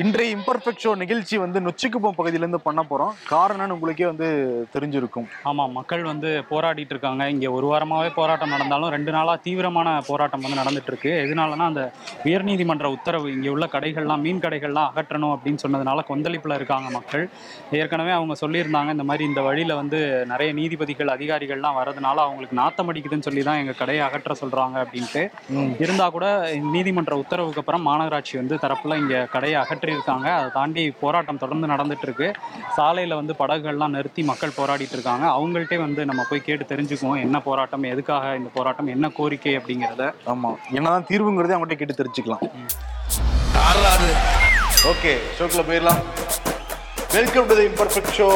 இன்றைய imperfect show நிகழ்ச்சி வந்து நொச்சிக்குப்பம் பகுதியிலேருந்து பண்ண போகிறோம் காரணம்னு உங்களுக்கே வந்து தெரிஞ்சிருக்கும். ஆமாம் மக்கள் வந்து போராடிட்டு இருக்காங்க. இங்கே ஒரு வாரமாகவே போராட்டம் நடந்தாலும் ரெண்டு நாளாக தீவிரமான போராட்டம் வந்து நடந்துட்டு இருக்கு எதனாலனா அந்த உயர்நீதிமன்ற உத்தரவு இங்கே உள்ள கடைகள்லாம் மீன் கடைகள்லாம் அகற்றணும் அப்படின்னு சொன்னதுனால கொந்தளிப்பில் இருக்காங்க மக்கள். ஏற்கனவே அவங்க சொல்லியிருந்தாங்க இந்த மாதிரி இந்த வழியில் வந்து நிறைய நீதிபதிகள் அதிகாரிகள்லாம் வரதுனால அவங்களுக்கு நாத்தம் அடிக்குதுன்னு சொல்லி தான் எங்கள் கடையை அகற்ற சொல்கிறாங்க அப்படின்ட்டு. இருந்தால் கூட நீதிமன்ற உத்தரவுக்கு அப்புறம் மாநகராட்சி வந்து தரப்புல இங்கே கடையை அகற்றியிருக்காங்க அதை தாண்டி போராட்டம் தொடர்ந்து நடந்துட்டு இருக்கு சாலையில் வந்து படகுகள்லாம் நிறுத்தி மக்கள் போராடிட்டு இருக்காங்க அவங்கள்ட்டே வந்து நம்ம போய் கேட்டு தெரிஞ்சுக்குவோம். என்ன போராட்டம் எதுக்காக இந்த போராட்டம் என்ன கோரிக்கை அப்படிங்கிறத. ஆமாம் என்னதான் தீர்வுங்கிறதே அவங்கள்ட்ட கேட்டு தெரிஞ்சுக்கலாம். ஓகே ஷோக்கில் போயிடலாம். Welcome to the imperfect show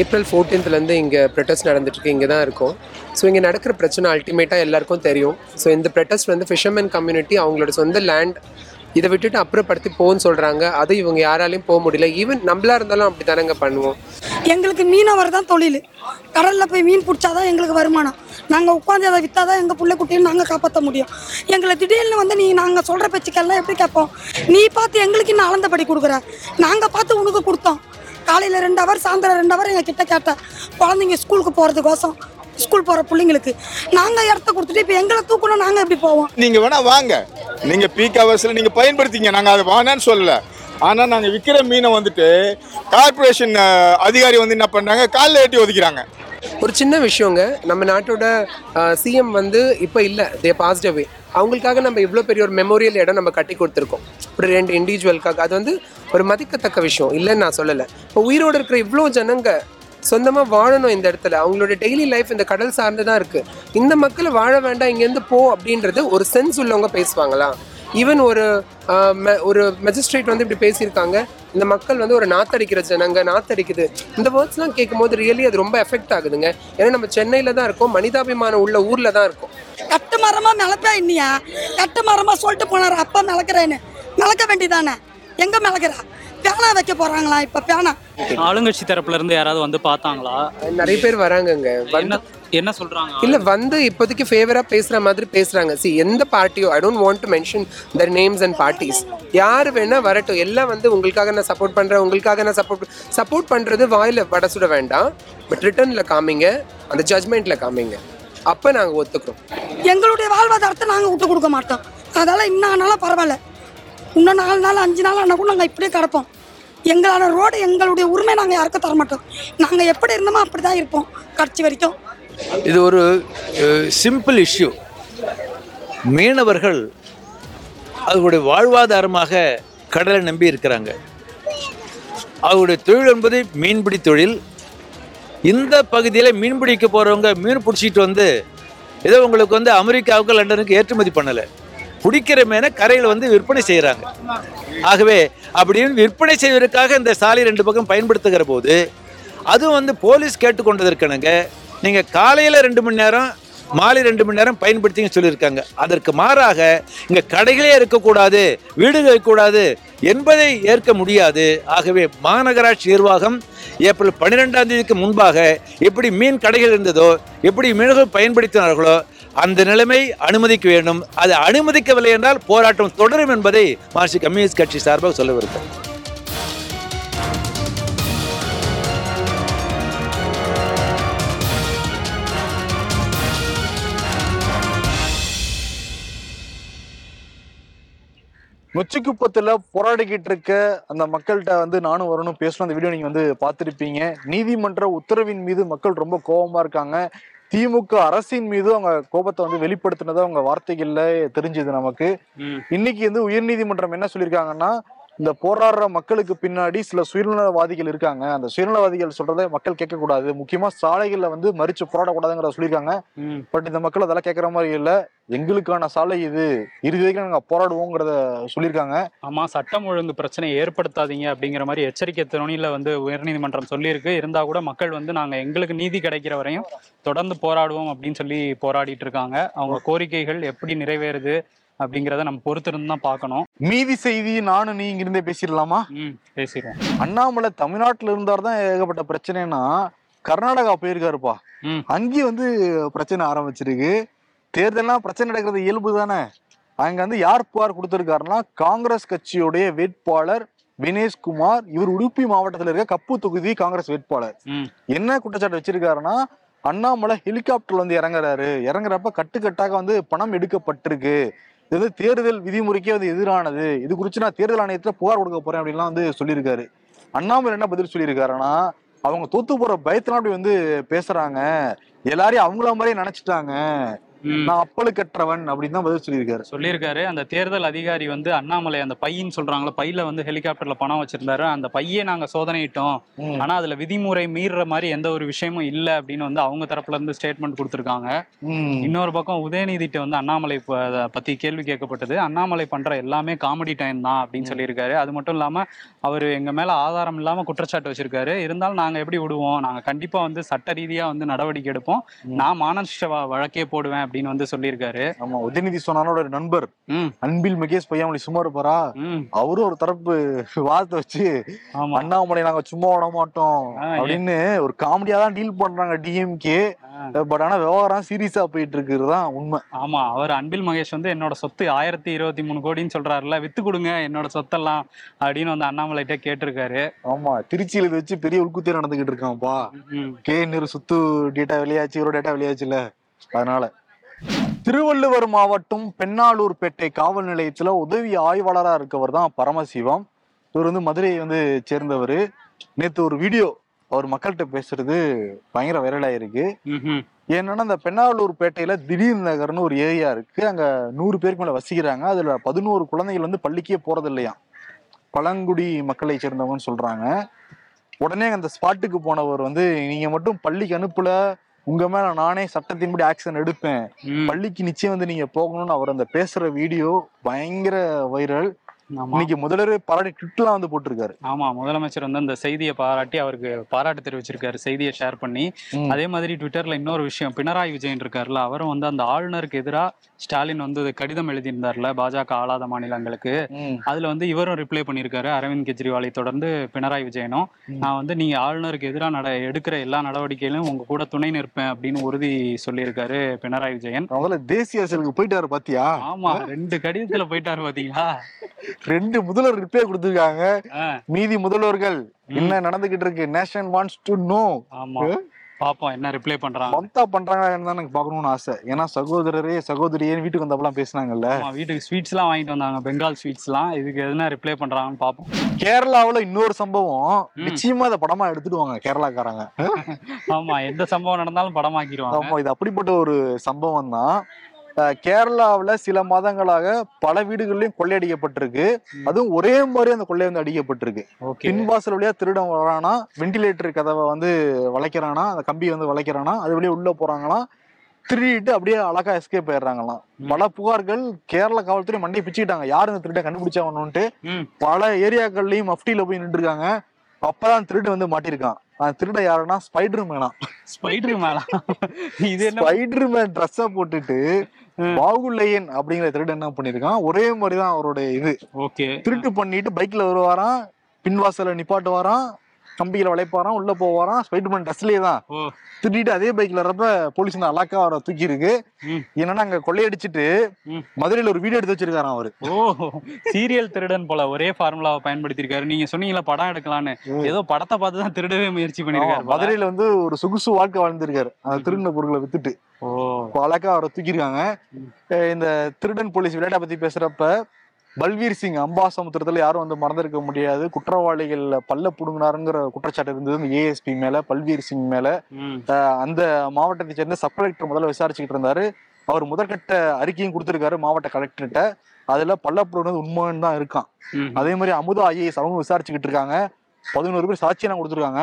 April ஃபோர்டீன்த்லேருந்து இங்கே ப்ரொட்டஸ்ட் நடந்துட்டுருக்கு இங்கே தான் இருக்கும். ஸோ இங்கே நடக்கிற பிரச்சனை அல்டிமேட்டாக எல்லாருக்கும் தெரியும். ஸோ இந்த ப்ரொட்டஸ்ட் வந்து ஃபிஷர்மேன் கம்யூனிட்டி அவங்களோட சொந்த லேண்ட் இதை விட்டுட்டு அப்புறப்படுத்தி போன்னு சொல்கிறாங்க அது இவங்க யாராலையும் போக முடியல. ஈவன் நம்மளாக இருந்தாலும் அப்படி தானேங்க பண்ணுவோம். எங்களுக்கு மீனவர் தான் தொழில். கடலில் போய் மீன் பிடிச்சாதான் எங்களுக்கு வருமானம். நாங்கள் உட்காந்து அதை விற்றா தான் எங்கள் பிள்ளை குட்டியும் நாங்கள் காப்பாற்ற முடியும். எங்களை திடீர்னு வந்து நீ நாங்கள் சொல்கிற பேச்சுக்கெல்லாம் எப்படி கேட்போம்? நீ பார்த்து எங்களுக்கு இன்னும் அளந்தபடி கொடுக்குற. நாங்கள் பார்த்து உனக்கு கொடுத்தோம். காலையில் ரெண்டு ஹவர் சாயந்தரம் ரெண்டு ஹவர் எங்கள் கிட்ட கேட்டேன் குழந்தைங்க ஸ்கூலுக்கு போகிறதுக்கோசம் ஸ்கூல் போகிற பிள்ளைங்களுக்கு நாங்கள் இடத்த கொடுத்துட்டு இப்போ எங்களை தூக்கணும் நாங்கள் எப்படி போவோம்? நீங்க வேணா வாங்க. நீங்க பீக் ஹவர்ஸ்ல நீங்க பயன்படுத்திங்க. நாங்க அதை வேணான்னு சொல்லல. ஆனா நாங்க விற்கிற மீனை வந்துட்டு கார்ப்பரேஷன் அதிகாரி வந்து என்ன பண்றாங்க? காலில் ஏட்டி ஒதுக்கிறாங்க. ஒரு சின்ன விஷயங்க. நம்ம நாட்டோட சிஎம் வந்து இப்போ இல்லை. தே பாஸ்ட் அவே அவங்களுக்காக நம்ம இவ்வளோ பெரிய ஒரு மெமோரியல் இடம் நம்ம கட்டி கொடுத்துருக்கோம். ஒரு ரெண்டு இண்டிவிஜுவலுக்காக அது வந்து ஒரு மதிக்கத்தக்க விஷயம். இல்லைன்னு நான் சொல்லலை. இப்போ உயிரோடு இருக்கிற இவ்வளோ ஜனங்க சொந்தமாக வாழணும் இந்த இடத்துல. அவங்களோட டெய்லி லைஃப் இந்த கடல் சார்ந்து தான் இருக்குது இந்த மக்களை வாழ வேண்டாம் இங்கேருந்து போ அப்படின்றது ஒரு சென்ஸ் உள்ளவங்க பேசுவாங்களா? ஈவன் ஒரு ஒரு மெஜிஸ்ட்ரேட் வந்து இப்படி பேசியிருக்காங்க. இந்த மக்கள் வந்து ஒரு நாத்தடிக்கிற ஜனங்க நாத்தடிக்குது. இந்த வேர்ட்ஸ்லாம் கேட்கும்போது ரியலி அது ரொம்ப எஃபெக்ட் ஆகுதுங்க. ஏன்னா நம்ம சென்னையில் தான் இருக்கோம். மனிதாபிமானம் உள்ள ஊரில் தான் இருக்கும். கட்டு மரமாக மிளப்பா இன்னியா? கட்டு மரமாக சொல்லிட்டு போனார். அப்பா மிளக்குறேன்னு. மிளக்க வேண்டியதானே? எங்கே மிளக்குறா? பேனா வைக்க போகிறாங்களா இப்போ? பேனா. ஆளுங்கட்சி தரப்புல இருந்து யாராவது வந்து பார்த்தாங்களா? நிறைய பேர் வராங்கங்க. என்ன சொல்றாங்க? இல்ல வந்து இப்போதைக்கு ஃபேவரா பேசுற மாதிரி பேசுறாங்க. சி எந்த பார்ட்டியோ I don't want to mention their names and parties யார் வேணா வரட்டும். எல்லாம் வந்து உங்களுக்காக நான் சப்போர்ட் பண்றேன். உங்களுக்காக நான் சப்போர்ட் சப்போர்ட் பண்றது வாயில வட சுட வேண்டாம். பட் ரிட்டர்ன்ல காமிங்க. அந்த ஜட்மெண்ட்ல காமிங்க. அப்ப நாங்க ஒத்துக்கிறோம். எங்களுடைய வாழ்வாதாரத்தை நாங்கள் விட்டு கொடுக்க மாட்டோம். அதால் இன்னும் ஆனாலும் பரவாயில்ல. இன்னும் நாலு நாள் அஞ்சு நாள் ஆனால் கூட நாங்கள் இப்படியே கிடப்போம். எங்களான ரோடு எங்களுடைய உரிமை நாங்கள் யாருக்கும் தர மாட்டோம். நாங்கள் எப்படி இருந்தோமோ அப்படி தான் இருப்போம் கடைசி வரைக்கும். இது ஒரு சிம்பிள் இஷ்யூ மீனவர்கள் அவர்களுடைய வாழ்வாதாரமாக கடலை நம்பி இருக்கிறாங்க. அவருடைய தொழில் என்பது மீன்பிடி தொழில் இந்த பகுதியில் மீன் பிடிக்க போகிறவங்க மீன் பிடிச்சிட்டு வந்து ஏதோ உங்களுக்கு வந்து அமெரிக்காவுக்கு லண்டனுக்கு ஏற்றுமதி பண்ணலை. பிடிக்கிற மீனை கரையில் வந்து விற்பனை செய்கிறாங்க ஆகவே அப்படின்னு விற்பனை செய்வதற்காக இந்த சாலை ரெண்டு பக்கம் பயன்படுத்துகிற போது அதுவும் வந்து போலீஸ் கேட்டுக்கொண்டதற்கனுங்க நீங்கள் காலையில் ரெண்டு மணி நேரம் மாலை ரெண்டு மணி நேரம் பயன்படுத்திங்கன்னு சொல்லியிருக்காங்க. அதற்கு மாறாக இங்கே கடைகளே இருக்கக்கூடாது வீடுகள் இருக்கக்கூடாது என்பதை ஏற்க முடியாது. ஆகவே மாநகராட்சி நிர்வாகம் ஏப்ரல் பன்னிரெண்டாம் தேதிக்கு முன்பாக எப்படி மீன் கடைகள் இருந்ததோ எப்படி மீனவர்கள் பயன்படுத்தினார்களோ அந்த நிலைமை அனுமதிக்க வேண்டும். அது அனுமதிக்கவில்லை என்றால் போராட்டம் தொடரும் என்பதை மார்க்சிஸ்ட் கம்யூனிஸ்ட் கட்சி சார்பாக சொல்ல நொச்சிக்குப்பத்தில் போராடிக்கிட்டு இருக்க அந்த மக்கள்கிட்ட வந்து நானும் வரணும் பேசணும். அந்த வீடியோ நீங்க வந்து பார்த்துருப்பீங்க. நீதிமன்ற உத்தரவின் மீது மக்கள் ரொம்ப கோபமா இருக்காங்க. திமுக அரசின் மீது அவங்க கோபத்தை வந்து வெளிப்படுத்தினதா அவங்க வார்த்தைகள்ல தெரிஞ்சுது நமக்கு. இன்னைக்கு வந்து உயர்நீதிமன்றம் என்ன சொல்லியிருக்காங்கன்னா இந்த போராடுற மக்களுக்கு பின்னாடி சில சுயநலவாதிகள் இருக்காங்க. அந்த சுயநலவாதிகள் சொல்றதை மக்கள் கேட்கக்கூடாது. முக்கியமா சாலைகள்ல வந்து மறிச்சு போராடக்கூடாதுங்கிற சொல்லியிருக்காங்க. பட் இந்த மக்கள் அதெல்லாம் கேட்கற மாதிரி இல்ல. எங்களுக்கான சாலை இது. இறுதி வரைக்கும் நாங்க போராடுவோங்கிறத சொல்லியிருக்காங்க. ஆமா சட்டம் ஒழுங்கு பிரச்சனை ஏற்படுத்தாதீங்க அப்படிங்கிற மாதிரி எச்சரிக்கை துணியில வந்து உயர்நீதிமன்றம் சொல்லியிருக்கு. இருந்தா கூட மக்கள் வந்து நாங்க எங்களுக்கு நீதி கிடைக்கிற வரையும் தொடர்ந்து போராடுவோம் அப்படின்னு சொல்லி போராடிட்டு இருக்காங்க. அவங்க கோரிக்கைகள் எப்படி நிறைவேறுது? அப்படிங்கிறத நம்ம பொறுத்திருந்து தான் பார்க்கணும். மீதி செய்தி நானும் நீ இங்கிருந்தே பேசிடலாமா? ம் பேசிடுவோம். அண்ணாமலை தமிழ்நாட்டுல இருந்தார் தான் ஏகப்பட்ட பிரச்சனைனா கர்நாடகா போயிருக்காருப்பா. அங்கேயும் வந்து பிரச்சனை ஆரம்பிச்சிருக்கு. தேர்தல்லாம் பிரச்சனை நடக்கிறது இயல்பு தானே. அங்க வந்து யார் புகார் கொடுத்திருக்காருன்னா காங்கிரஸ் கட்சியுடைய வேட்பாளர் வினேஷ்குமார் இவர் உடுப்பி மாவட்டத்தில் இருக்க கப்பு தொகுதி காங்கிரஸ் வேட்பாளர். என்ன குற்றச்சாட்டு வச்சிருக்காருன்னா அண்ணாமலை ஹெலிகாப்டர்ல வந்து இறங்குறாரு. இறங்குறப்ப கட்டுக்கட்டாக வந்து பணம் எடுக்கப்பட்டிருக்கு. இது வந்து தேர்தல் விதிமுறைக்கே வந்து எதிரானது. இது குறித்து நான் தேர்தல் ஆணையத்தில் புகார் கொடுக்க போறேன் அப்படின்லாம் வந்து சொல்லியிருக்காரு. அண்ணாமலை என்ன பதில் சொல்லியிருக்காருன்னா அவங்க தோத்து போற பயத்தெல்லாம் அப்படி வந்து பேசுறாங்க. எல்லாரையும் அவங்கள மாதிரியே நினைச்சிட்டாங்க. நான் அப்பழுக்கற்றவன் அப்படின்னு தான் பதில் சொல்லியிருக்காரு. சொல்லியிருக்காரு. அந்த தேர்தல் அதிகாரி வந்து அண்ணாமலை அந்த பையின்னு சொல்றாங்களா பையில வந்து ஹெலிகாப்டர்ல பணம் வச்சிருந்தாரு. அந்த பையே நாங்க சோதனையிட்டோம். ஆனா அதுல விதிமுறை மீறுற மாதிரி எந்த ஒரு விஷயமும் இல்ல அப்படின்னு வந்து அவங்க தரப்புல இருந்து ஸ்டேட்மெண்ட் கொடுத்திருக்காங்க. இன்னொரு பக்கம் உதயநிதிட்ட வந்து அண்ணாமலை பத்தி கேள்வி கேட்கப்பட்டது. அண்ணாமலை பண்ற எல்லாமே காமெடி டைம் தான் அப்படின்னு சொல்லியிருக்காரு. அது மட்டும் இல்லாம அவர் எங்க மேல ஆதாரம் இல்லாம குற்றச்சாட்டு வச்சிருக்காரு. இருந்தாலும் நாங்க எப்படி விடுவோம்? நாங்க கண்டிப்பா வந்து சட்ட ரீதியா வந்து நடவடிக்கை எடுப்போம். நான் மானநஷ்ட வ- வழக்கே போடுவேன் அப்படின்னு வந்து சொல்லியிருக்காரு. ஆமா உதயநிதி சொன்னாரோட ஒரு நண்பர் அன்பில் மகேஷ் பையாமொழி சும்மா இருப்பாரா? அவரும் ஒரு தரப்பு வாதத்தை வச்சு அண்ணாமலை நாங்க சும்மா விட மாட்டோம் அப்படின்னு ஒரு காமெடியா தான் டீல் பண்றாங்க டிஎம்கே பட் ஆனா விவகாரம் சீரியஸா போயிட்டு இருக்கிறது தான் உண்மை. ஆமா அவர் அன்பில் மகேஷ் வந்து என்னோட சொத்து ஆயிரத்தி இருபத்தி மூணு கோடின்னு சொல்றாருல வித்து கொடுங்க என்னோட சொத்தெல்லாம் அப்படின்னு வந்து அண்ணாமலைகிட்ட கேட்டிருக்காரு. ஆமா திருச்சியில வச்சு பெரிய உள்குத்தே நடந்துகிட்டு இருக்கான்ப்பா. கே நேரு சுத்து டேட்டா வெளியாச்சு இவரோட டேட்டா வெளியாச்சுல அதனால. திருவள்ளுவர் மாவட்டம் பெண்ணாலூர்பேட்டை காவல் நிலையத்துல உதவி ஆய்வாளரா இருக்கவர் தான் பரமசிவம். இவர் வந்து மதுரையை வந்து சேர்ந்தவர். நேத்து ஒரு வீடியோ அவர் மக்கள்கிட்ட பேசுறது பயங்கர வைரலாயிருக்கு ம்ஹும். என்னன்னா அந்த பெண்ணாலூர் பேட்டையில திடீர் நகர்னு ஒரு ஏரியா இருக்கு. அங்க நூறு பேருக்கு மேல வசிக்கிறாங்க. அதுல பதினோரு குழந்தைகள் வந்து பள்ளிக்கே போறது இல்லையா பழங்குடி மக்களை சேர்ந்தவங்கன்னு சொல்றாங்க. உடனே அந்த ஸ்பாட்டுக்கு போனவர் வந்து நீங்க மட்டும் பள்ளிக்கு அனுப்பல. உங்க மேல நானே சட்டத்தின்படி ஆக்ஷன் எடுப்பேன். பள்ளிக்கு நிச்சயம் வந்து நீங்க போகணும்னு அவர் அந்த பேசுற வீடியோ பயங்கர வைரல் இன்னைக்கு முதல்வர் பாராட்டி ட்விட்லாம் வந்து போட்டிருக்காரு. ஆமா முதலமைச்சர் வந்து அந்த செய்தியை பாராட்டி அவருக்கு பாராட்டு தெரிவிச்சிருக்காரு செய்தியை ஷேர் பண்ணி. அதே மாதிரி ட்விட்டர்ல இன்னொரு விஷயம் பினராயி விஜயன் இருக்காருல்ல அவரும் வந்து அந்த ஆளுநருக்கு எதிராக ஸ்டாலின் வந்து கடிதம் எழுதியிருந்தார்ல பாஜக ஆளாத மாநிலங்களுக்கு. அதுல வந்து இவரும் ரிப்ளை பண்ணியிருக்காரு அரவிந்த் கெஜ்ரிவாலை தொடர்ந்து பினராயி விஜயனும். நான் வந்து நீங்க ஆளுநருக்கு எதிராக நட எடுக்கிற எல்லா நடவடிக்கையிலும் உங்க கூட துணை நிற்பேன் அப்படின்னு உறுதி சொல்லியிருக்காரு பினராயி விஜயன். முதல்ல தேசிய அரசியலுக்கு போயிட்டாரு பாத்தியா? ஆமா ரெண்டு கடிதத்துல போயிட்டாரு பாத்தீங்களா? ரெண்டு முதல்வர் ரிப்ளை கொடுத்திருக்காங்க. மீதி முதல்வர்கள் என்ன நடந்துகிட்டு இருக்கு? நேஷன் வாண்ட்ஸ் டு நோ ஆமா. பாப்போம் என்ன ரிப்ளை பண்றாங்க. மம்தா பண்றாங்களா தான் எனக்கு பார்க்கணும்னு ஆசை. ஏன்னா சகோதரரே சகோதரியே வீட்டுக்கு வந்தப்பெல்லாம் பேசினாங்கல்ல. வீட்டுக்கு ஸ்வீட்ஸ் எல்லாம் வாங்கிட்டு வந்தாங்க பெங்கால் ஸ்வீட்ஸ் எல்லாம். இதுக்கு எதுனா ரிப்ளை பண்றாங்கன்னு பாப்போம். கேரளாவுல இன்னொரு சம்பவம். நிச்சயமா இதை படமா எடுத்துடுவாங்க கேரளாக்காரங்க. ஆமா எந்த சம்பவம் நடந்தாலும் படமாக்கிடுவாங்க. ஆமா இது அப்படிப்பட்ட ஒரு சம்பவம் தான் கேரளாவுல சில மாதங்களாக பல வீடுகள்லயும் கொள்ளையடிக்கப்பட்டிருக்கு. அதுவும் ஒரே மாதிரி அந்த கொள்ளை வந்து அடிக்கப்பட்டிருக்கு. பின்வாசல் வழியா திருடன் வரானா வெண்டிலேட்டர் கதவை வந்து வளைக்கிறானா அந்த கம்பியை வந்து வளைக்கிறானா அது வழியா உள்ள போறாங்களாம் திருடிட்டு அப்படியே அழகா எஸ்கேப் ஆயிடுறாங்களாம். பல புகார்கள் கேரள காவல்துறை மண்டையை பிச்சுக்கிட்டாங்க. யாரு இந்த திருட்டை கண்டுபிடிச்சாங்கன்னுட்டு பல ஏரியாக்கள்லயும் மஃப்டியில போய் நின்று இருக்காங்க அப்பதான் திருடு வந்து மாட்டிருக்கான் அந்த திருட யாருன்னா ஸ்பைடர் மேனா ஸ்பைடர் மேல இது என்ன ஸ்பைடர் மேன் ட்ரெஸ்ஸ போட்டுட்டு. பாகுலையன் அப்படிங்கிற திருடு என்ன பண்ணிருக்கான்? ஒரே மாதிரிதான் அவரோட இது. ஓகே. திருட்டு பண்ணிட்டு பைக்ல வருவாராம் பின்வாசல நிப்பாட்டுவாராம் கம்பியில வளைப்பாராம் உள்ள போவாராம் ஸ்பைடர்மேன் ட்ரெஸ்லயே தான் ஓ. திருடிட்டு அதே பைக்ல வர்றப்ப போலீஸ் வந்து அலாக்கா அவரை தூக்கி இருக்கு. என்னன்னா அங்க கொள்ளையடிச்சிட்டு. மதுரையில ஒரு வீடியோ எடுத்து வச்சிருக்காராம் அவரு. ஓ சீரியல் திருடன் போல ஒரே ஃபார்முலாவை பயன்படுத்தியிருக்காரு. நீங்க சொன்னீங்களா படம் எடுக்கலான்னு ம். ஏதோ படத்தை பார்த்து தான் திருடவே முயற்சி பண்ணிருக்காரு. மதுரையில வந்து ஒரு சொகுசு வாழ்க்கை வாழ்ந்திருக்காரு. அந்த திருடின பொருட்களை வித்துட்டு. அழகா அவரை. அஹ் இந்த திருடன் போலீஸ் விளையாட்டை பத்தி பேசுறப்ப பல்வீர் சிங் அம்பாசமுத்திரத்துல யாரும் வந்து மறந்திருக்க முடியாது. குற்றவாளிகள் பல்ல புடுங்கினாருங்கிற குற்றச்சாட்டு இருந்தது. இந்த ஏஎஸ்பி மேல பல்வீர் சிங் மேல. அந்த மாவட்டத்தை சேர்ந்த சப் கலெக்டர் முதல்ல விசாரிச்சுக்கிட்டு இருந்தாரு. அவர் முதற்கட்ட அறிக்கையும் கொடுத்திருக்காரு மாவட்ட கலெக்டர்கிட்ட. அதுல பல்ல புடுங்கினது உண்மைன்னு தான் இருக்கான். அதே மாதிரி அமுதா ஐஏஎஸ் அவங்க விசாரிச்சுக்கிட்டு இருக்காங்க. பதினோரு பேர் சாட்சியெல்லாம் கொடுத்துருக்காங்க.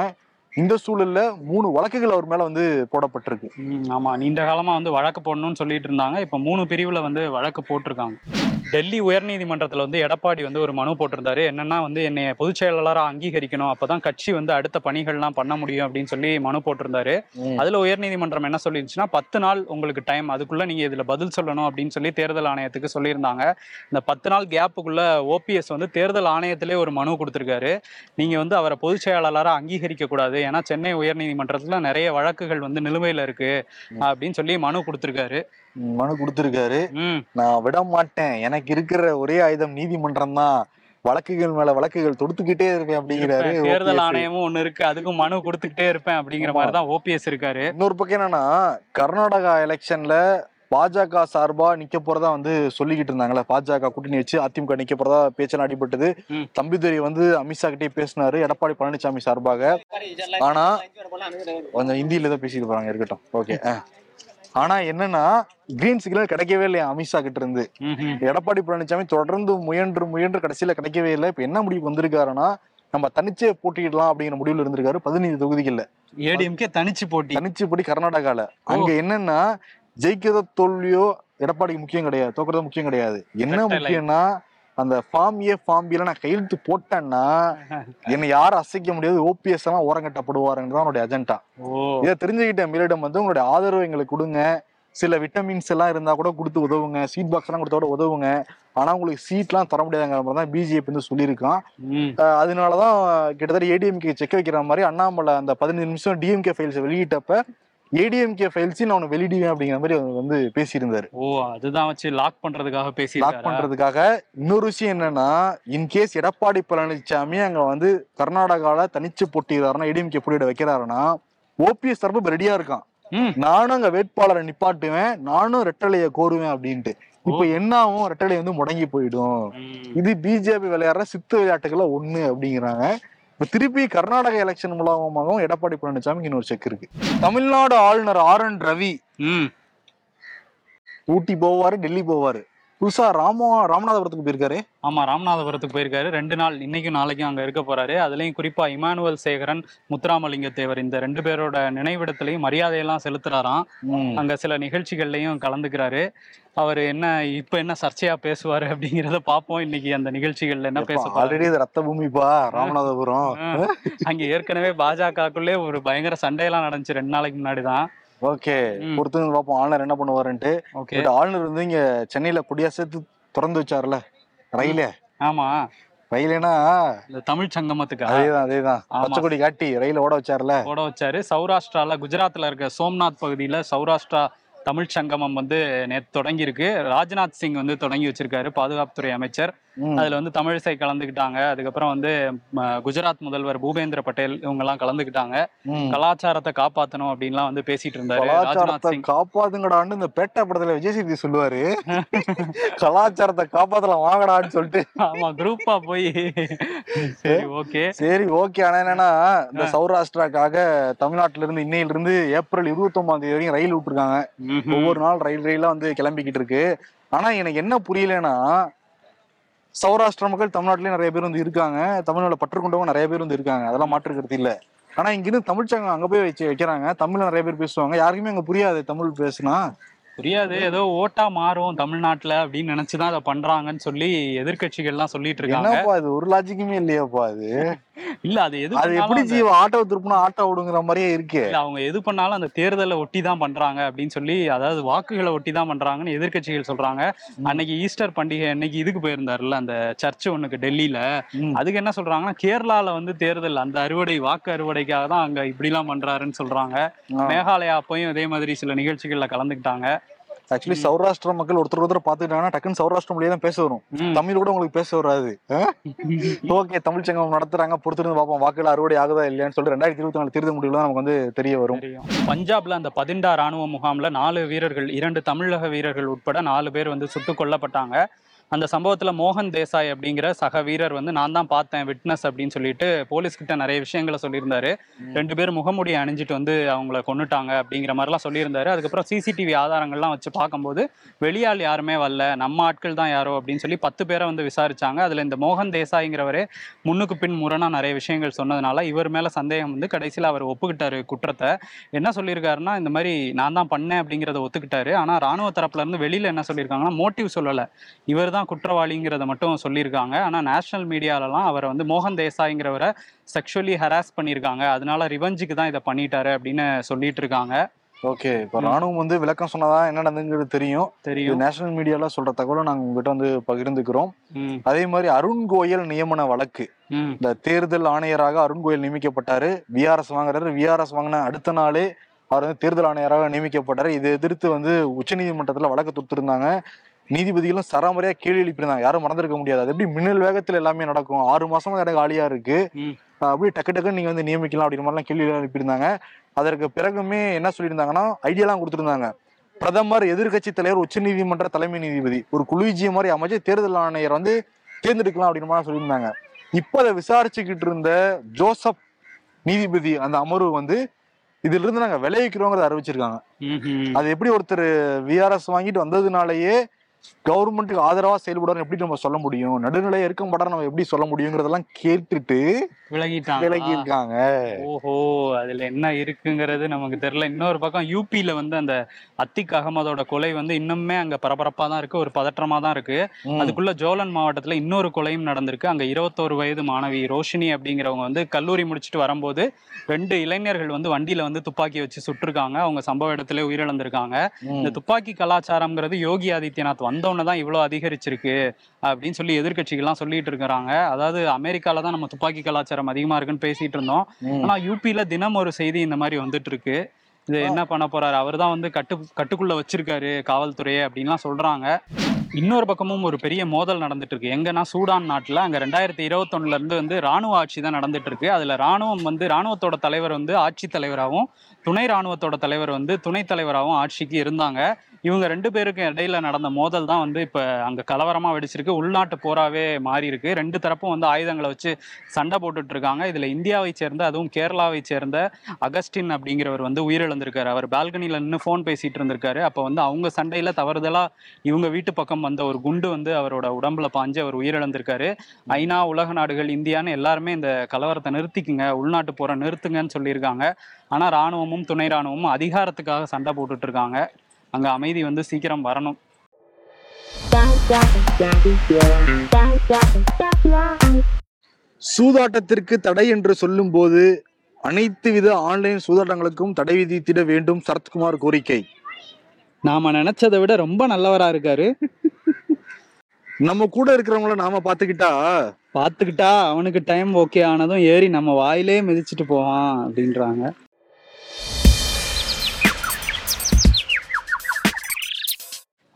இந்த சூழல்ல மூணு வழக்குகள் அவர் மேல வந்து போடப்பட்டிருக்கு. ஆமா. நீண்ட காலமா வந்து வழக்கு போடணும்னு சொல்லிட்டு இருந்தாங்க. இப்ப மூணு பிரிவுல வந்து வழக்கு போட்டிருக்காங்க. டெல்லி உயர்நீதிமன்றத்துல வந்து எடப்பாடி வந்து ஒரு மனு போட்டிருந்தாரு. என்னன்னா வந்து என்னை பொதுச் செயலாளராக அங்கீகரிக்கணும். அப்பதான் கட்சி வந்து அடுத்த பணிகள்லாம் பண்ண முடியும் அப்படின்னு சொல்லி மனு போட்டிருந்தாரு. அதுல உயர்நீதிமன்றம் என்ன சொல்லிருந்துச்சுன்னா பத்து நாள் உங்களுக்கு டைம் அதுக்குள்ள நீங்க இதுல பதில் சொல்லணும் அப்படின்னு சொல்லி தேர்தல் ஆணையத்துக்கு சொல்லியிருந்தாங்க. இந்த பத்து நாள் கேப்புக்குள்ள ஓபிஎஸ் வந்து தேர்தல் ஆணையத்திலே ஒரு மனு கொடுத்திருக்காரு. நீங்க வந்து அவரை பொதுச் செயலாளராக அங்கீகரிக்க கூடாது. ஏன்னா சென்னை உயர்நீதிமன்றத்துல நிறைய வழக்குகள் வந்து நிலுவையில இருக்கு அப்படின்னு சொல்லி மனு கொடுத்திருக்காரு. மனு கொடுத்திருக்காரு. நான் விட மாட்டேன். எனக்கு இருக்கிற ஒரே ஆயுதம் நீதிமன்றம் தான். வழக்குகள் மேல வழக்குகள் தொடுத்துக்கிட்டே இருப்பேன் அப்படிங்கிறாரு. தேர்தல். ஆணையமும் ஒண்ணு இருக்கு. அதுக்கும் மனு கொடுத்துக்கிட்டே இருப்பேன் அப்படிங்கிற. மாதிரி தான் ஓபிஎஸ் இருக்காரு. இன்னொரு பக்கம் என்னன்னா கர்நாடகா எலெக்ஷன்ல பாஜக சார்பா நிக்க போறதா வந்து சொல்லிக்கிட்டு இருந்தாங்கல்ல. பாஜக கூட்டணி வச்சு அதிமுக நிக்க போறதா பேச்செல்லாம் அடிபட்டது. தம்பிதுரை வந்து அமித்ஷா கிட்டே பேசினாரு. எடப்பாடி பழனிசாமி சார்பாக. ஆனா கொஞ்சம் ஹிந்தியில தான் பேசிட்டு போறாங்க இருக்கட்டும். ஓகே ஆனா என்னன்னா கிரீன் சிக்னல் கிடைக்கவே இல்லையா? அமித்ஷா கிட்ட இருந்து. எடப்பாடி பழனிசாமி தொடர்ந்து முயன்று முயன்று கடைசியில கிடைக்கவே இல்லை. இப்ப என்ன முடிவு வந்திருக்காருன்னா நம்ம தனிச்சே போட்டியிடலாம் அப்படிங்கிற முடிவுல இருந்திருக்காரு பதினைந்து தொகுதிகள்ல. ஏடிஎம்கே தனிச்சு போட்டி. தனிச்சு போட்டி கர்நாடகால. அங்க என்னன்னா ஜெயிக்கிறதோ தோல்வியோ எடப்பாடிக்கு முக்கியம் கிடையாது தோக்குறது முக்கியம் கிடையாது. என்ன. முக்கியம்னா அந்த ஃபார்ம் ஏ ஃபார்ம் பில நான் கையெழுத்து போட்டேன்னா என்னை யாரும் அசைக்க முடியாது ஓபிஎஸ் எல்லாம் ஓரங்கட்டப்படுவாருன்னு தான் அவனுடைய அஜெண்டா இதை தெரிஞ்சுக்கிட்ட மீரிடம் வந்து உங்களுடைய ஆதரவு எங்களுக்கு கொடுங்க. சில விட்டமின்ஸ் எல்லாம் இருந்தா கூட கொடுத்து உதவுங்க சீட் பாக்ஸ் எல்லாம் கொடுத்தா கூட உதவுங்க. ஆனா உங்களுக்கு சீட்லாம் தர முடியாதுங்கிற மாதிரி தான் பிஜேபி வந்து சொல்லியிருக்கான். அதனாலதான் கிட்டத்தட்ட ஏடிஎம்கே செக் வைக்கிற மாதிரி அண்ணாமலை அந்த பதினஞ்சு நிமிஷம் டிஎம்கே ஃபைல்ஸ் வெளியிட்டப்ப ஏடிஎம்கே ஃபைல்ஸ் நான் உனக்கு வெளியிடுவேன் அப்படிங்கிற மாதிரி அவர் வந்து பேசியிருந்தாரு. ஓ அதுதான் வச்சு லாக் பண்றதுக்காக லாக் பேசியிருக்காரா பண்றதுக்காக இன்னொரு விஷயம் என்னன்னா இன்கேஸ் எடப்பாடி பழனிசாமி அங்க வந்து கர்நாடகால தனிச்சு போட்டிடுறாருன்னா ஏடிஎம்கே போட்டியிட வைக்கிறாருன்னா ஓபிஎஸ் தரப்பு ரெடியா இருக்கான். நானும் அங்க வேட்பாளரை நிப்பாட்டுவேன் நானும் ரெட்டலையை கோருவேன் அப்படின்ட்டு. இப்ப என்ன ஆகும் ரெட்டலை வந்து முடங்கி போயிடும். இது பிஜேபி விளையாடுற சித்து விளையாட்டுகளை ஒண்ணு அப்படிங்கிறாங்க. இப்ப திருப்பி கர்நாடக எலெக்ஷன் மூலமாகவும் எடப்பாடி பழனிசாமிக்கு இன்னொரு செக் இருக்கு. தமிழ்நாடு ஆளுநர் ஆர் என் ரவி ஊட்டி போவாரு டெல்லி போவாரு. புதுசா ராம ராமநாதபுரத்துக்கு போயிருக்காரு. ஆமா ராமநாதபுரத்துக்கு போயிருக்காரு. ரெண்டு நாள் இன்னைக்கும் நாளைக்கும் அங்க இருக்க போறாரு. அதுலயும் குறிப்பா இமானுவல் சேகரன் முத்துராமலிங்க தேவர் இந்த ரெண்டு பேரோட நினைவிடத்திலையும் மரியாதையெல்லாம் செலுத்துறாராம். அங்க சில நிகழ்ச்சிகள்லயும் கலந்துக்கிறாரு. அவர் என்ன இப்ப என்ன சர்ச்சையா பேசுவாரு அப்படிங்கறத பாப்போம். இன்னைக்கு அந்த நிகழ்ச்சிகள்ல என்ன பேச. ஆல்ரெடி ரத்த பூமிப்பா ராமநாதபுரம். அங்க ஏற்கனவே பாஜகக்குள்ளே ஒரு பயங்கர சண்டையெல்லாம் நடந்துச்சு ரெண்டு நாளைக்கு முன்னாடி தான் ஓகே. பொறுத்து பார்ப்போம். ஆளுநர் என்ன பண்ணுவாருன்ட்டு ஓகே. ஆளுநர் வந்து இங்க சென்னையில கொடியா சேர்த்து திறந்து வச்சாருல ரயிலே. ஆமா. ரயிலேனா இந்த தமிழ் சங்கமத்துக்கு? அதேதான் அதேதான். ஆமா. பச்சை கொடி காட்டி ரயில ஓட வச்சாருல போட வச்சாரு. சௌராஷ்டிரால குஜராத்ல இருக்க சோம்நாத் பகுதியில சௌராஷ்டிரா தமிழ் சங்கமம் வந்து நேற்று தொடங்கி இருக்கு ராஜ்நாத் சிங் வந்து தொடங்கி வச்சிருக்காரு பாதுகாப்புத்துறை அமைச்சர். அதுல வந்து தமிழிசை கலந்துக்கிட்டாங்க. அதுக்கப்புறம் வந்து குஜராத் முதல்வர் பூபேந்திர பட்டேல் இவங்க எல்லாம் கலந்துக்கிட்டாங்க. ம். கலாச்சாரத்தை காப்பாத்தணும் அப்படின்லாம் வந்து பேசிட்டு இருந்தாரு ராஜ்நாத் சிங். காப்பாத்துங்கடான்னு இந்த பேட்டை படத்துல விஜய் சேதுபதி சொல்லுவாரு. கலாச்சாரத்தை காப்பாத்தலாம் வாங்கடான்னு சொல்லிட்டு. ஆமா குரூப்பா போய். சரி ஓகே. சரி ஓகே. ஆனா என்னன்னா இந்த சௌராஷ்டிராக்காக தமிழ்நாட்டுல இருந்து இன்னையில இருந்து ஏப்ரல் இருபத்தி ஒன்பதாம் தேதி வரைக்கும் ரயில் விட்டுருக்காங்க. ஒவ்வொரு நாள் ரயில் ரயிலா வந்து கிளம்பிக்கிட்டு இருக்கு. ஆனா எனக்கு என்ன புரியலன்னா சௌராஷ்டிர மக்கள் தமிழ்நாட்டிலேயே நிறைய பேர் வந்து இருக்காங்க. தமிழ்நாட்டில் பற்று கொண்டவங்க நிறைய பேர் வந்து இருக்காங்க. அதெல்லாம் மாற்றுக்கிறது இல்லை. ஆனா இங்கிருந்து தமிழ்ச்சங்கம் அங்கே போய் வச்சு வைக்கிறாங்க. தமிழ்ல நிறைய பேர் பேசுவாங்க. யாருக்குமே அங்க புரியாது தமிழ் பேசுனா. புரியாது. ஏதோ ஓட்டா மாறும் தமிழ்நாட்டுல அப்படின்னு நினைச்சுதான் அதை பண்றாங்கன்னு சொல்லி எதிர்க்கட்சிகள்லாம் சொல்லிட்டு இருக்காங்க. இது? ஒரு லாஜிக்குமே இல்லையாப்பா அது. இல்ல அது எது அது எப்படி ஜீவ? ஆட்டோ திருப்பினா ஆட்டோ விடுங்கிற மாதிரியே இருக்கு. அவங்க எது பண்ணாலும் அந்த தேர்தலை ஒட்டி தான் பண்றாங்க அப்படின்னு சொல்லி அதாவது வாக்குகளை ஒட்டி தான் பண்றாங்கன்னு எதிர்க்கட்சிகள் சொல்றாங்க. அன்னைக்கு ஈஸ்டர் பண்டிகை அன்னைக்கு இதுக்கு போயிருந்தாருல்ல அந்த சர்ச் ஒண்ணுக்கு டெல்லியில. அதுக்கு என்ன சொல்றாங்கன்னா கேரளால வந்து தேர்தல் அந்த அறுவடை வாக்கு அறுவடைக்காக தான் அங்க இப்படிலாம் பண்றாருன்னு சொல்றாங்க. மேகாலயா அப்பயும் இதே மாதிரி சில நிகழ்ச்சிகள்ல கலந்துக்கிட்டாங்க. ஆக்சுவலி சௌராஷ்டிர மக்கள் ஒருத்தர் ஒருத்தர் பாத்துக்கிட்டாங்கன்னா டக்குன்னு சௌராஷ்டிர மொழியே தான் பேச வரும். தமிழ் கூட உங்களுக்கு பேச வராது. ஓகே தமிழ் சங்கம் நடத்துறாங்க பொறுத்திருந்து பார்ப்போம். வாக்குகள் அறுவடை ஆகுதா இல்லையான்னு சொல்லிட்டு ரெண்டாயிரத்தி இருபத்தி நாலு தேர்தல் முடிவுல நமக்கு வந்து தெரிய வரும். பஞ்சாப்ல அந்த பதிண்டா ராணுவ முகாம்ல நாலு வீரர்கள் இரண்டு தமிழக வீரர்கள் உட்பட நாலு பேர் வந்து சுட்டுக் கொல்லப்பட்டாங்க. அந்த சம்பவத்துல மோகன் தேசாய் அப்படிங்கிற சக வீரர் வந்து நான் தான் பார்த்தேன் விட்னஸ் அப்படின்னு சொல்லிட்டு போலீஸ் கிட்ட நிறைய விஷயங்களை சொல்லியிருந்தாரு. ரெண்டு பேர் முகமுடி அணிஞ்சிட்டு வந்து அவங்கள கொன்னுட்டாங்க அப்படிங்கிற மாதிரிலாம் சொல்லியிருந்தாரு. அதுக்கப்புறம் சிசிடிவி ஆதாரங்கள்லாம் வச்சு பார்க்கும்போது வெளியாள் யாருமே வரல நம்ம ஆட்கள் தான் யாரோ அப்படின்னு சொல்லி பத்து பேரை வந்து விசாரிச்சாங்க. அதுல இந்த மோகன் தேசாய்ங்கிறவரே முன்னுக்கு பின் முரணா நிறைய விஷயங்கள் சொன்னதுனால இவர் மேல சந்தேகம் வந்து கடைசியில் அவர் ஒப்புக்கிட்டாரு குற்றத்தை. என்ன சொல்லியிருக்காருன்னா இந்த மாதிரி நான் தான் பண்ணேன் அப்படிங்கிறத ஒத்துக்கிட்டாரு. ஆனா ராணுவ தரப்புல இருந்து வெளியில என்ன சொல்லியிருக்காங்கன்னா மோட்டிவ் சொல்லல. இவர் தான் குற்றவாளிங்கிறத மட்டும் சொல்லியிருக்காங்க. ஆனா நேஷனல் மீடியாலலாம் அவரை வந்து மோகன் தேசாய்ங்கிறவரை செக்ஷுவலி ஹராஸ் பண்ணியிருக்காங்க. அதனால ரிவெஞ்சுக்கு தான் இதை பண்ணிட்டாரு அப்படின்னு சொல்லிட்டு இருக்காங்க ஓகே இப்போ ராணுவம் வந்து விளக்கம் சொன்னதா என்ன நடந்துங்கிறது தெரியும். தெரியும். நேஷனல் மீடியால சொல்ற தகவலை நாங்க உங்ககிட்ட வந்து பகிர்ந்துக்கிறோம். அதே மாதிரி அருண் கோயல் நியமன வழக்கு. இந்த தேர்தல் ஆணையராக அருண் கோயல் நியமிக்கப்பட்டாரு. விஆர்எஸ் வாங்குறாரு. விஆர்எஸ் வாங்கின அடுத்த நாளே அவர் வந்து தேர்தல் ஆணையராக நியமிக்கப்பட்டாரு. இதை எதிர்த்து வந்து உச்சநீதிமன்றத்துல வழக்கு தொடுத்திருந்தாங்க. நீதிபதிகளும் சராமரியா கேள்வி எழுப்பியிருந்தாங்க. யாரும் மறந்திருக்க முடியாது. அது எப்படி மின்னல் வேகத்துல எல்லாமே நடக்கும்? ஆறு மாசமா எனக்கு ஆளியா இருக்கு. ம். அஹ் அப்படி டக்கு டக்குன்னு நீங்க வந்து நியமிக்கலாம் அப்படின்ற மாதிரிலாம் கேள்வி எழுப்பியிருந்தாங்க. அதற்கு பிறகுமே என்ன சொல்லியிருந்தாங்கன்னா ஐடியாலாம் கொடுத்திருந்தாங்க. பிரதமர் எதிர்க்கட்சி தலைவர் உச்சநீதிமன்ற தலைமை நீதிபதி. ஒரு குழுஜிய மாதிரி அமைச்சு தேர்தல் ஆணையர் வந்து தேர்ந்தெடுக்கலாம் அப்படின்னு மாதிரி சொல்லியிருந்தாங்க. இப்ப அதை விசாரிச்சுக்கிட்டு இருந்த ஜோசப் நீதிபதி அந்த அமர்வு வந்து இதுல இருந்து நாங்க விளைவிக்கிறோங்கிறத அறிவிச்சிருக்காங்க. அது எப்படி ஒருத்தர் விஆர்எஸ் வாங்கிட்டு வந்ததுனாலயே கவர்மெண்ட்டுக்கு ஆதரவா செயல்படுறோம் எப்படி நம்ம சொல்ல முடியும்? நடுநிலையா இருக்க மாட்டாரு நம்ம எப்படி சொல்ல முடியுங்கிறதெல்லாம் கேட்டுட்டு விலகிட்டாங்க. விலகி இருக்காங்க ஓஹோ அதுல என்ன இருக்குங்கிறது நமக்கு தெரியல. இன்னொரு பக்கம் யூபியில வந்து அந்த அத்திக் அகமதோட கொலை வந்து இன்னுமே அங்க பரபரப்பா தான் இருக்கு. ஒரு பதற்றமா தான் இருக்கு. அதுக்குள்ள ஜோலன் மாவட்டத்துல இன்னொரு கொலையும் நடந்திருக்கு. அங்க இருபத்தோரு வயது மாணவி ரோஷினி அப்படிங்கிறவங்க வந்து கல்லூரி முடிச்சுட்டு வரும்போது ரெண்டு இளைஞர்கள் வந்து வண்டியில வந்து துப்பாக்கி வச்சு சுட்டிருக்காங்க. அவங்க சம்பவ இடத்துல உயிரிழந்திருக்காங்க. இந்த துப்பாக்கி கலாச்சாரம்ங்கிறது யோகி ஆதித்யநாத் வந்தோடனே தான் இவ்வளவு அதிகரிச்சிருக்கு அப்படின்னு சொல்லி எதிர்க்கட்சிகள்லாம் சொல்லிட்டு இருக்கிறாங்க. அதாவது அமெரிக்கால தான் நம்ம துப்பாக்கி கலாச்சாரம் அதிகமா இருக்குன்னு பேசிட்டு இருந்தோம். ம். ஆனா யூபியில தினம் ஒரு செய்தி இந்த மாதிரி வந்துட்டு இருக்கு இது என்ன பண்ண போறாரு? அவர் தான் வந்து கட்டு கட்டுக்குள்ள வச்சிருக்காரு காவல்துறையை அப்படின்லாம் சொல்றாங்க. இன்னொரு பக்கமும் ஒரு பெரிய மோதல் நடந்துட்டு இருக்கு எங்கன்னா சூடான் நாட்டுல அங்க ரெண்டாயிரத்தி இருபத்தொன்னுல இருந்து வந்து ராணுவ ஆட்சி தான் நடந்துட்டு இருக்கு அதுல ராணுவம் வந்து ராணுவத்தோட தலைவர் வந்து ஆட்சி தலைவராகவும் துணை ராணுவத்தோட தலைவர் வந்து துணைத் தலைவராகவும் ஆட்சிக்கு இருந்தாங்க. இவங்க ரெண்டு பேருக்கும் இடையில நடந்த மோதல் தான் வந்து இப்ப அங்க கலவரமா வெடிச்சிருக்கு. உள்நாட்டு போராவே மாறி இருக்கு ரெண்டு தரப்பும் வந்து ஆயுதங்களை வச்சு சண்டை போட்டுட்டு இருக்காங்க இதுல இந்தியாவை சேர்ந்த அதுவும் கேரளாவை சேர்ந்த அகஸ்டின் அப்படிங்கிறவர் வந்து உயிரிழந்திருக்காரு. அவர் பால்கனில நின்று ஃபோன் பேசிட்டு இருந்திருக்காரு. அப்ப வந்து அவங்க சண்டையில தவறுதலா இவங்க வீட்டு பக்கம் வந்த ஒரு குண்டு வந்து அவரோட உடம்புல பாஞ்சு அவர் உயிரிழந்திருக்காரு. ஐநா உலக நாடுகள் இந்தியான்னு எல்லாருமே இந்த கலவரத்தை நிறுத்திக்குங்க. உள்நாட்டு போரை நிறுத்துங்கன்னு சொல்லியிருக்காங்க. ஆனா ராணுவமும் துணை ராணுவமும் அதிகாரத்துக்காக சண்டை போட்டுட்டு இருக்காங்க அங்க அமைதி வந்து சீக்கிரம் வரணும். சூதாட்டத்திற்கு தடை என்று சொல்லும்போது அனைத்து வித ஆன்லைன் சூதாட்டங்களுக்கும் தடை விதித்திட வேண்டும் சரத்குமார் கோரிக்கை. நாம நினைச்சதை விட ரொம்ப நல்லவரா இருக்காரு. நம்ம கூட இருக்கிறவங்கள நாம பாத்துக்கிட்டா பார்த்துக்கிட்டா அவனுக்கு டைம் ஓகே ஆனதும் ஏறி நம்ம வாயிலே மிதிச்சிட்டு போவான் அப்படின்றாங்க.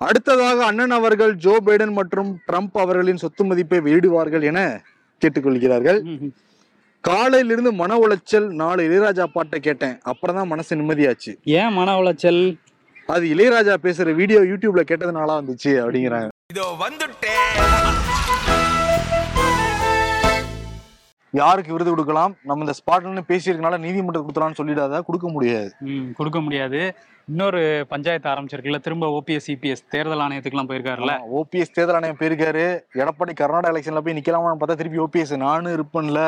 அடுத்ததாக அண்ணன் அவர்கள் ஜோ பைடன் மற்றும் ட்ரம்ப் அவர்களின் சொத்து மதிப்பை வெளியிடுவார்கள் என கேட்டுக்கொள்கிறார்கள். காலையிலிருந்து மன உளைச்சல் நாலு இளையராஜா பாட்டை கேட்டேன். அப்புறம் தான் மனசு நிம்மதியாச்சு. ஏன் மன உளைச்சல்? அது இளையராஜா பேசுற வீடியோ யூடியூப்ல கேட்டதுனால வந்துச்சு அப்படிங்கிறாங்க. யாருக்கு விருது கொடுக்கலாம்? நம்ம இந்த ஸ்பாட்ல பேசியிருக்கனால நீதிமன்றம் கொடுத்தலாம்னு சொல்லிடாத கொடுக்க முடியாது. கொடுக்க முடியாது. இன்னொரு பஞ்சாயத்து ஆரம்பிச்சிருக்குல்ல திரும்ப ஓபிஎஸ் சிபிஎஸ் தேர்தல் ஆணையத்துக்குலாம் போயிருக்காருல்ல? ஓபிஎஸ் தேர்தல் ஆணையம் போயிருக்காரு. எடப்பாடி கர்நாடகா எலெக்ஷன்ல போய் நிக்கலாமான்னு பார்த்தா திருப்பி ஓபிஎஸ் நானும் இருப்பேன்ல.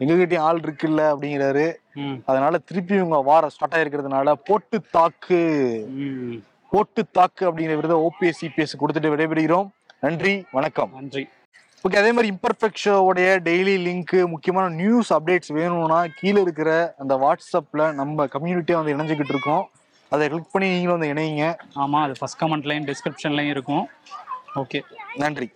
எங்ககிட்டயும் ஆள் இருக்குல்ல அப்படிங்கிறாரு. அதனால திருப்பி இவங்க வார ஸ்டார்ட் ஆயிருக்கிறதுனால போட்டு தாக்கு. போட்டு தாக்கு அப்படிங்கிற விருதை ஓபிஎஸ் சிபிஎஸ் கொடுத்துட்டு விடைபெறுகிறோம். நன்றி வணக்கம். நன்றி. ஓகே அதே மாதிரி இம்பர்ஃபெக்ட் ஷோவுடைய டெய்லி லிங்க் முக்கியமான நியூஸ் அப்டேட்ஸ் வேணும்னா கீழே இருக்கிற அந்த வாட்ஸ்அப்ல நம்ம கம்யூனிட்டியா வந்து இணைஞ்சுக்கிட்டு இருக்கோம். அதை கிளிக் பண்ணி நீங்களும் வந்து இணையுங்க ஆமா அது ஃபர்ஸ்ட் கமெண்ட்லையும் டிஸ்கிரிப்ஷன்லையும் இருக்கும். ஓகே நன்றி.